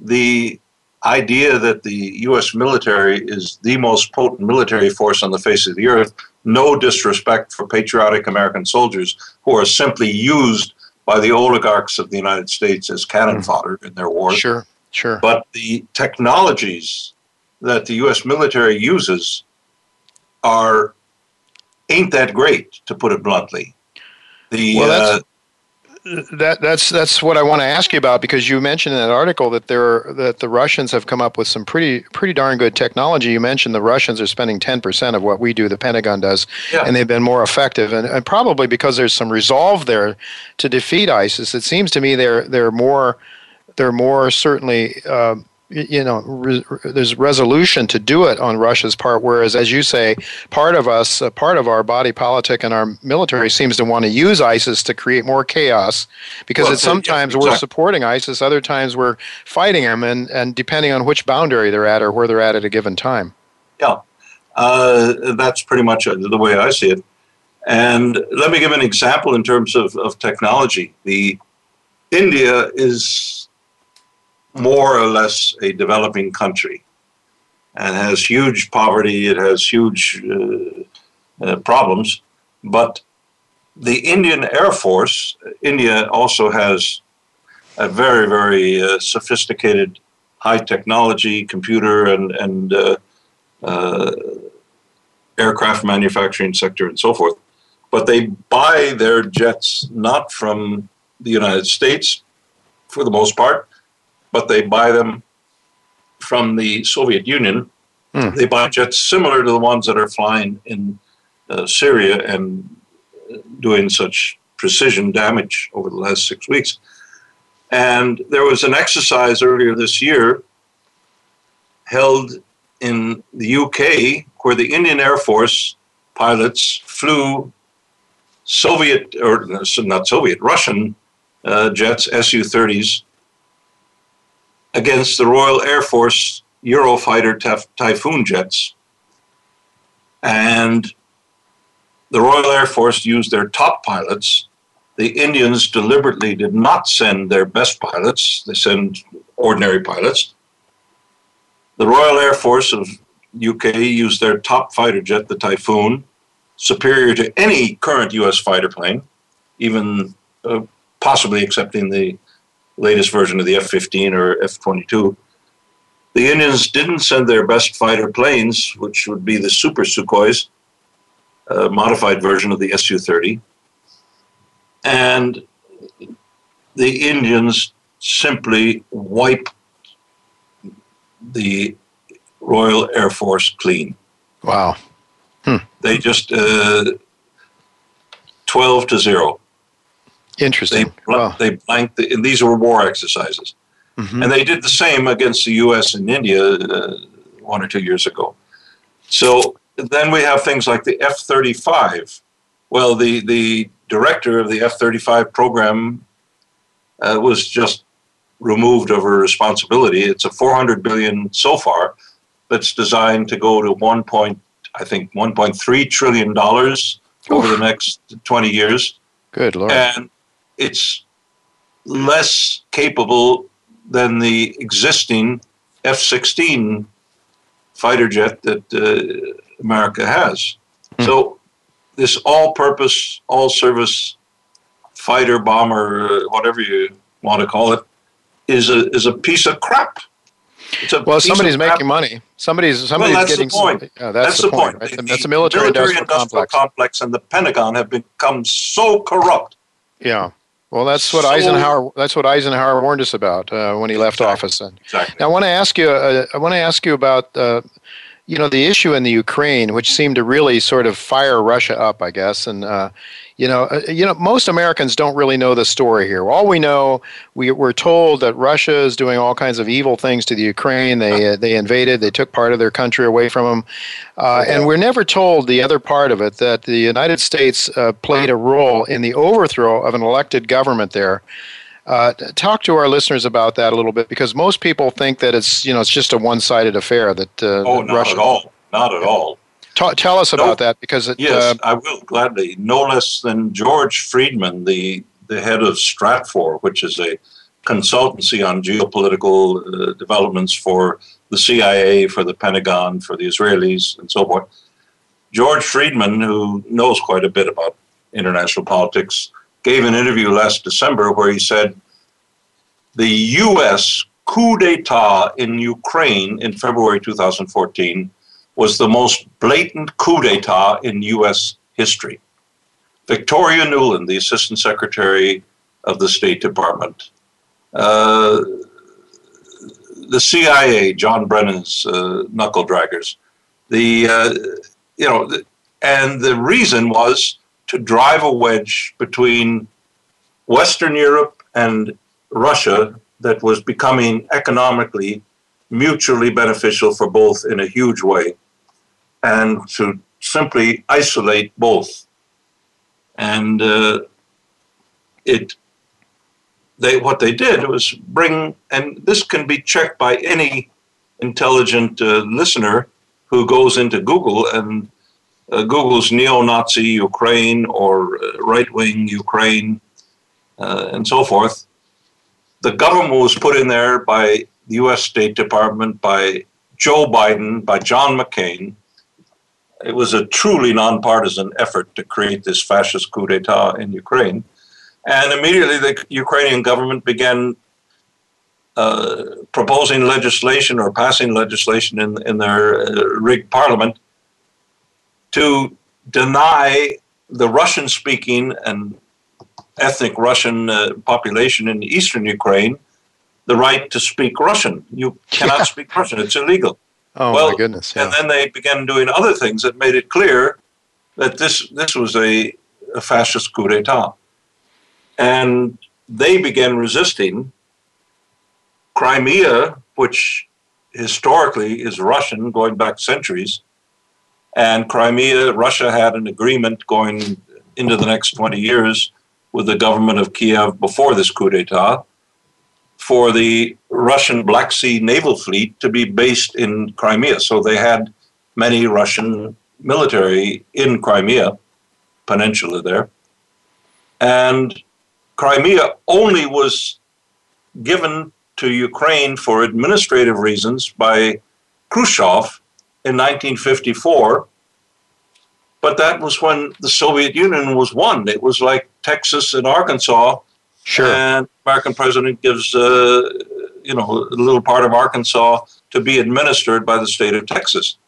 Speaker 6: the idea that the U.S. military is the most potent military force on the face of the earth. No disrespect for patriotic American soldiers who are simply used by the oligarchs of the United States as cannon mm-hmm. fodder in their wars.
Speaker 2: Sure, sure.
Speaker 6: But the technologies that the U.S. military uses are ain't that great, to put it bluntly.
Speaker 2: The well, that's, uh, that that's that's what I want to ask you about because you mentioned in that article that there that the Russians have come up with some pretty pretty darn good technology. You mentioned the Russians are spending ten percent of what we do, the Pentagon does, yeah. and they've been more effective, and, and probably because there's some resolve there to defeat ISIS. It seems to me they're they're more they're more certainly. Uh, you know re- there's resolution to do it on Russia's part whereas as you say part of us uh, part of our body politic and our military seems to want to use ISIS to create more chaos because well, it's sometimes yeah, exactly. we're supporting ISIS other times we're fighting them and and depending on which boundary they're at or where they're at at a given time.
Speaker 6: Yeah. Uh, that's pretty much uh, the way I see it. And let me give an example in terms of, of technology. The India is more or less a developing country and has huge poverty, it has huge uh, uh, problems. But the Indian Air Force, India also has a very, very uh, sophisticated high technology computer and, and uh, uh, aircraft manufacturing sector and so forth. But they buy their jets not from the United States for the most part, but they buy them from the Soviet Union. Mm. They buy jets similar to the ones that are flying in uh, Syria and doing such precision damage over the last six weeks. And there was an exercise earlier this year held in the UK where the Indian Air Force pilots flew Soviet, or not Soviet, Russian uh, jets, Su 30s, against the Royal Air Force Eurofighter Typhoon jets. And the Royal Air Force used their top pilots. The Indians deliberately did not send their best pilots, they sent ordinary pilots. The Royal Air Force of UK used their top fighter jet, the Typhoon, superior to any current US fighter plane, even uh, possibly excepting the latest version of the F 15 or F 22. The Indians didn't send their best fighter planes, which would be the Super Sukhois, a modified version of the Su 30. And the Indians simply wiped the Royal Air Force clean.
Speaker 2: Wow.
Speaker 6: Hmm. They just uh, 12 to 0.
Speaker 2: Interesting.
Speaker 6: They, wow. they blanked, the, and these were war exercises. Mm-hmm. And they did the same against the U.S. and India uh, one or two years ago. So then we have things like the F 35. Well, the, the director of the F 35 program uh, was just removed of her responsibility. It's a 400 billion so far that's designed to go to 1. Point, I think 1.3 trillion dollars over the next 20 years.
Speaker 2: Good lord.
Speaker 6: And it's less capable than the existing F 16 fighter jet that uh, America has. Mm. So, this all purpose, all service fighter, bomber, whatever you want to call it, is a, is a piece of crap.
Speaker 2: well, somebody's making money. Somebody's somebody's
Speaker 6: well, that's
Speaker 2: getting.
Speaker 6: The point.
Speaker 2: Some, yeah, that's, that's, the, the point.
Speaker 6: point.
Speaker 2: Right? that's a military,
Speaker 6: military
Speaker 2: industrial,
Speaker 6: industrial complex. complex. and the Pentagon have become so corrupt.
Speaker 2: Yeah. Well, that's what so, Eisenhower. That's what Eisenhower warned us about uh, when he left
Speaker 6: exactly,
Speaker 2: office. And
Speaker 6: exactly.
Speaker 2: Now, I want to ask you. Uh, I want to ask you about uh, you know the issue in the Ukraine, which seemed to really sort of fire Russia up, I guess. And uh, you know, uh, you know, most Americans don't really know the story here. All we know, we, we're told that Russia is doing all kinds of evil things to the Ukraine. They uh, they invaded, they took part of their country away from them, uh, and we're never told the other part of it that the United States uh, played a role in the overthrow of an elected government there. Uh, talk to our listeners about that a little bit because most people think that it's you know it's just a one-sided affair that. Uh,
Speaker 6: oh, not
Speaker 2: Russia,
Speaker 6: at all. Not at all.
Speaker 2: Ta- tell us about that because it,
Speaker 6: yes, uh, I will gladly. No less than George Friedman, the the head of Stratfor, which is a consultancy on geopolitical uh, developments for the CIA, for the Pentagon, for the Israelis, and so forth. George Friedman, who knows quite a bit about international politics, gave an interview last December where he said the U.S. coup d'etat in Ukraine in February 2014 was the most blatant coup d'etat in U.S. history. Victoria Nuland, the Assistant Secretary of the State Department, uh, the CIA, John Brennan's uh, knuckle draggers, the uh, you know, and the reason was to drive a wedge between Western Europe and Russia that was becoming economically mutually beneficial for both in a huge way, and to simply isolate both. And uh, it, they what they did was bring, and this can be checked by any intelligent uh, listener who goes into Google and uh, Google's neo-Nazi Ukraine or uh, right-wing Ukraine uh, and so forth. The government was put in there by the U.S. State Department, by Joe Biden, by John McCain. It was a truly nonpartisan effort to create this fascist coup d'etat in Ukraine. And immediately the Ukrainian government began uh, proposing legislation or passing legislation in, in their uh, rigged parliament to deny the Russian speaking and ethnic Russian uh, population in eastern Ukraine the right to speak Russian. You cannot yeah. speak Russian, it's illegal.
Speaker 2: Oh, well, my goodness.
Speaker 6: Yeah. And then they began doing other things that made it clear that this, this was a, a fascist coup d'etat. And they began resisting Crimea, which historically is Russian going back centuries, and Crimea, Russia had an agreement going into the next 20 years with the government of Kiev before this coup d'etat for the Russian Black Sea naval fleet to be based in Crimea. So they had many Russian military in Crimea Peninsula there. And Crimea only was given to Ukraine for administrative reasons by Khrushchev in 1954. But that was when the Soviet Union was won. It was like Texas and Arkansas.
Speaker 2: Sure.
Speaker 6: And American president gives, uh, you know, a little part of Arkansas to be administered by the state of Texas.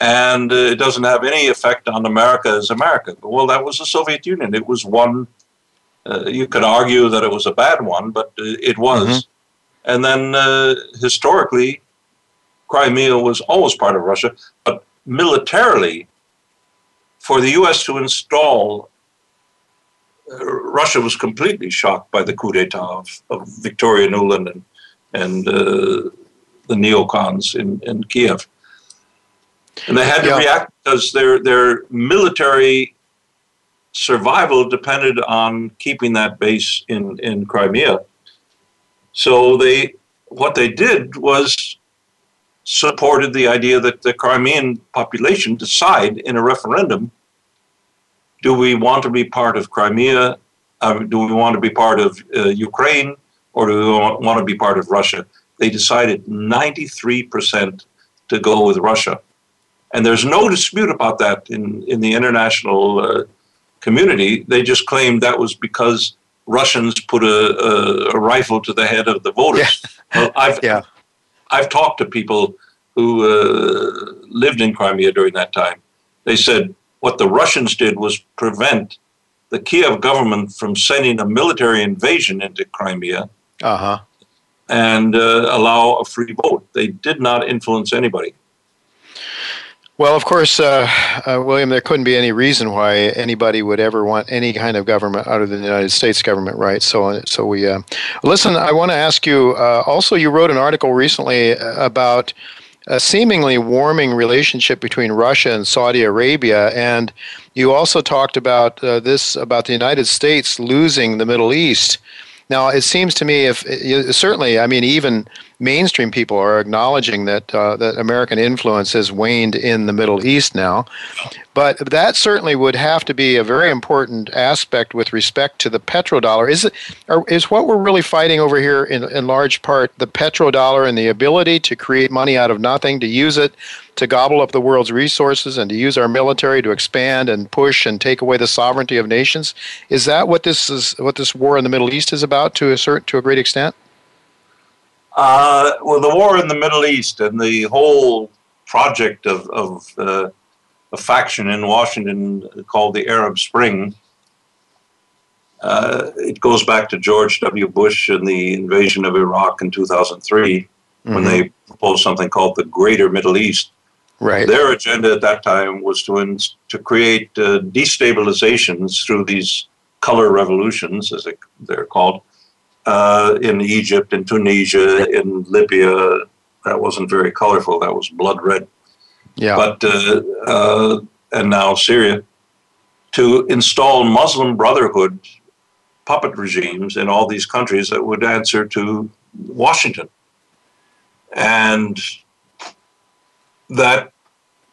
Speaker 6: And uh, it doesn't have any effect on America as America. Well, that was the Soviet Union. It was one. Uh, you could argue that it was a bad one, but uh, it was. Mm-hmm. And then uh, historically, Crimea was always part of Russia, but militarily, for the U.S. to install, uh, Russia was completely shocked by the coup d'etat of, of Victoria Nuland and, and uh, the neocons in, in Kiev. And they had to yeah. react because their, their military survival depended on keeping that base in, in Crimea. So they, what they did was supported the idea that the Crimean population decide in a referendum do we want to be part of Crimea Um, do we want to be part of uh, Ukraine or do we want to be part of Russia? They decided 93% to go with Russia. And there's no dispute about that in, in the international uh, community. They just claimed that was because Russians put a, a, a rifle to the head of the voters. Yeah. Well, I've, yeah. I've talked to people who uh, lived in Crimea during that time. They said what the Russians did was prevent the Kiev government from sending a military invasion into Crimea uh-huh. and uh, allow a free vote. They did not influence anybody.
Speaker 2: Well, of course, uh, uh, William, there couldn't be any reason why anybody would ever want any kind of government other than the United States government, right? So, so we uh, listen. I want to ask you. Uh, also, you wrote an article recently about a seemingly warming relationship between Russia and Saudi Arabia, and you also talked about uh, this about the United States losing the Middle East. Now, it seems to me, if certainly, I mean, even mainstream people are acknowledging that uh, that American influence has waned in the Middle East now. But that certainly would have to be a very important aspect with respect to the petrodollar. Is it is what we're really fighting over here in, in large part the petrodollar and the ability to create money out of nothing, to use it to gobble up the world's resources and to use our military to expand and push and take away the sovereignty of nations? Is that what this is what this war in the Middle East is about to a certain to a great extent?
Speaker 6: Uh, well, the war in the Middle East and the whole project of, of uh, a faction in Washington called the Arab Spring. Uh, it goes back to George W. Bush and the invasion of Iraq in 2003 mm-hmm. when they proposed something called the Greater Middle East.
Speaker 2: Right.
Speaker 6: Their agenda at that time was to, in, to create uh, destabilizations through these color revolutions, as they, they're called, uh, in Egypt, in Tunisia, in Libya. That wasn't very colorful. That was blood red.
Speaker 2: Yeah.
Speaker 6: But uh, uh, and now Syria to install Muslim Brotherhood puppet regimes in all these countries that would answer to Washington, and that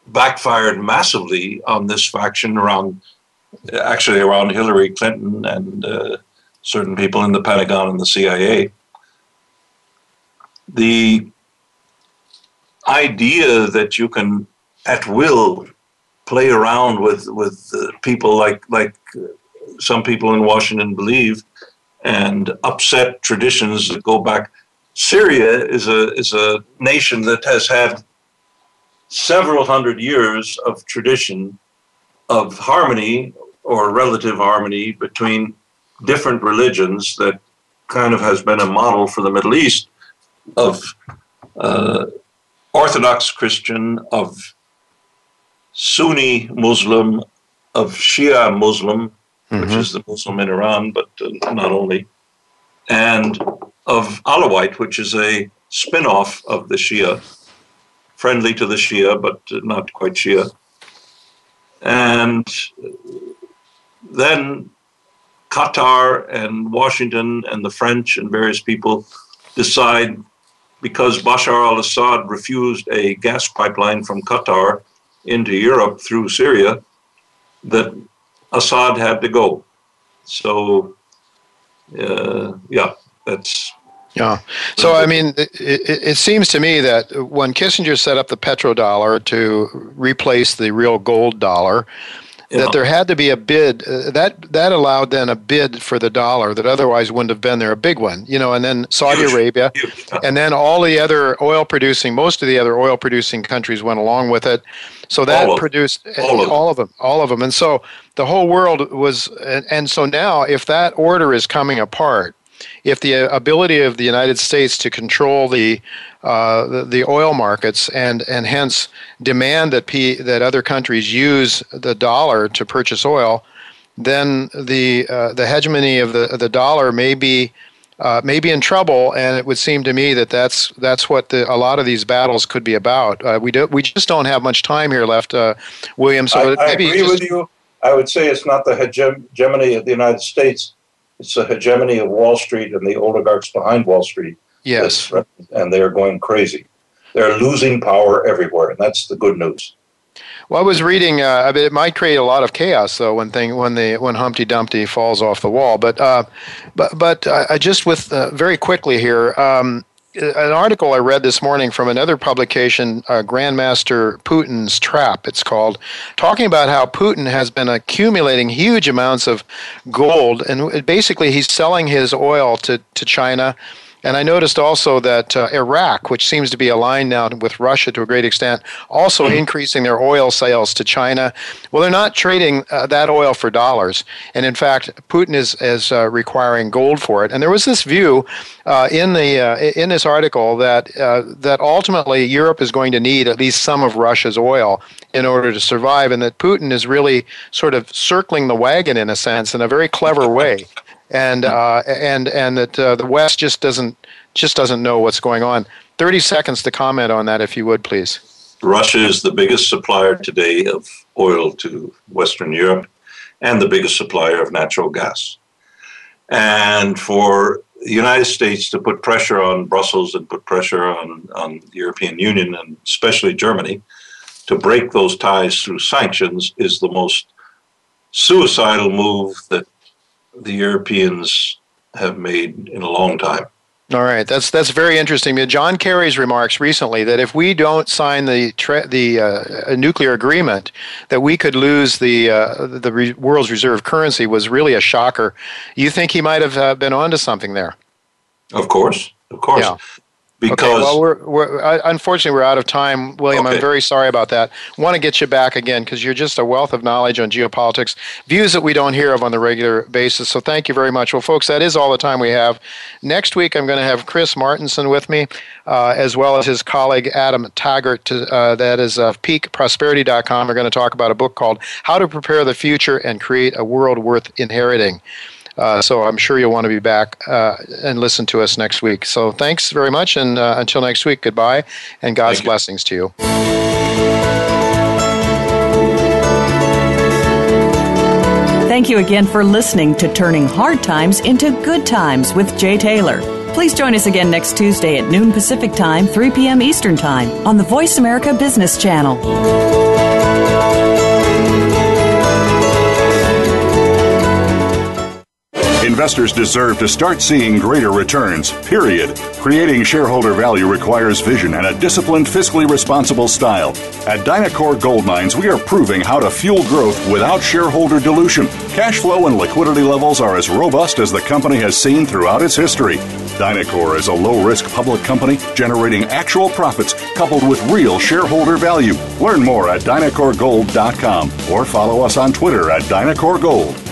Speaker 6: backfired massively on this faction around, actually around Hillary Clinton and uh, certain people in the Pentagon and the CIA. The idea that you can, at will, play around with with uh, people like like some people in Washington believe, and upset traditions that go back. Syria is a is a nation that has had several hundred years of tradition of harmony or relative harmony between different religions that kind of has been a model for the Middle East of uh, Orthodox Christian, of Sunni Muslim, of Shia Muslim, mm-hmm. which is the Muslim in Iran, but uh, not only, and of Alawite, which is a spin off of the Shia, friendly to the Shia, but not quite Shia. And then Qatar and Washington and the French and various people decide because Bashar al Assad refused a gas pipeline from Qatar into Europe through Syria, that Assad had to go. So, uh, yeah, that's.
Speaker 2: Yeah. So, I mean, it, it, it, seems to me that when Kissinger set up the petrodollar to replace the real gold dollar, that there had to be a bid uh, that that allowed then a bid for the dollar that otherwise wouldn't have been there a big one you know and then Saudi Huge. Arabia Huge. and then all the other oil producing most of the other oil producing countries went along with it. So that all produced
Speaker 6: all, of,
Speaker 2: all of them all of them. And so the whole world was and, and so now if that order is coming apart if the ability of the United States to control the uh, the, the, oil markets and and hence demand that P, that other countries use the dollar to purchase oil, then the uh, the hegemony of the the dollar may be uh, may be in trouble, and it would seem to me that that's that's what the, a lot of these battles could be about. Uh, we do we just don't have much time here left, uh, William.
Speaker 6: So I, I agree just, with you. I would say it's not the hegemony of the United States; it's the hegemony of Wall Street and the oligarchs behind Wall Street
Speaker 2: Yes.
Speaker 6: and they're going crazy. They're losing power everywhere, and that's the good news.
Speaker 2: Well, I was reading. Uh, it might create a lot of chaos, though, when thing when the when Humpty Dumpty falls off the wall. But uh, but but I just with uh, very quickly here. Um, an article I read this morning from another publication, uh, Grandmaster Putin's Trap, it's called, talking about how Putin has been accumulating huge amounts of gold. And basically, he's selling his oil to, to China and I noticed also that uh, Iraq, which seems to be aligned now with Russia to a great extent, also mm-hmm. increasing their oil sales to China. Well, they're not trading uh, that oil for dollars. And in fact, Putin is, is uh, requiring gold for it. And there was this view uh, in, the, uh, in this article that, uh, that ultimately Europe is going to need at least some of Russia's oil in order to survive, and that Putin is really sort of circling the wagon in a sense in a very clever way and uh, and and that uh, the West just doesn't just doesn't know what's going on. Thirty seconds to comment on that, if you would, please.
Speaker 6: Russia is the biggest supplier today of oil to Western Europe, and the biggest supplier of natural gas. And for the United States to put pressure on Brussels and put pressure on, on the European Union and especially Germany to break those ties through sanctions is the most suicidal move that the Europeans have made in a long time.
Speaker 2: All right, that's that's very interesting. John Kerry's remarks recently that if we don't sign the tre- the uh, nuclear agreement, that we could lose the uh, the re- world's reserve currency was really a shocker. You think he might have uh, been onto something there?
Speaker 6: Of course, of course. Yeah.
Speaker 2: Because okay, well, we're, we're uh, unfortunately we're out of time, William. Okay. I'm very sorry about that. Want to get you back again because you're just a wealth of knowledge on geopolitics, views that we don't hear of on the regular basis. So thank you very much. Well, folks, that is all the time we have. Next week, I'm going to have Chris Martenson with me, uh, as well as his colleague Adam Taggart. To, uh, that is uh, peakprosperity.com. We're going to talk about a book called "How to Prepare the Future and Create a World Worth Inheriting." Uh, so I'm sure you'll want to be back uh, and listen to us next week. So thanks very much, and uh, until next week, goodbye, and God's blessings to you.
Speaker 1: Thank you again for listening to Turning Hard Times into Good Times with Jay Taylor. Please join us again next Tuesday at noon Pacific Time, 3 p.m. Eastern Time on the Voice America Business Channel.
Speaker 3: Investors deserve to start seeing greater returns, period. Creating shareholder value requires vision and a disciplined, fiscally responsible style. At Dynacor Gold Mines, we are proving how to fuel growth without shareholder dilution. Cash flow and liquidity levels are as robust as the company has seen throughout its history. Dynacor is a low risk public company generating actual profits coupled with real shareholder value. Learn more at dynacorgold.com or follow us on Twitter at Dynacor Gold.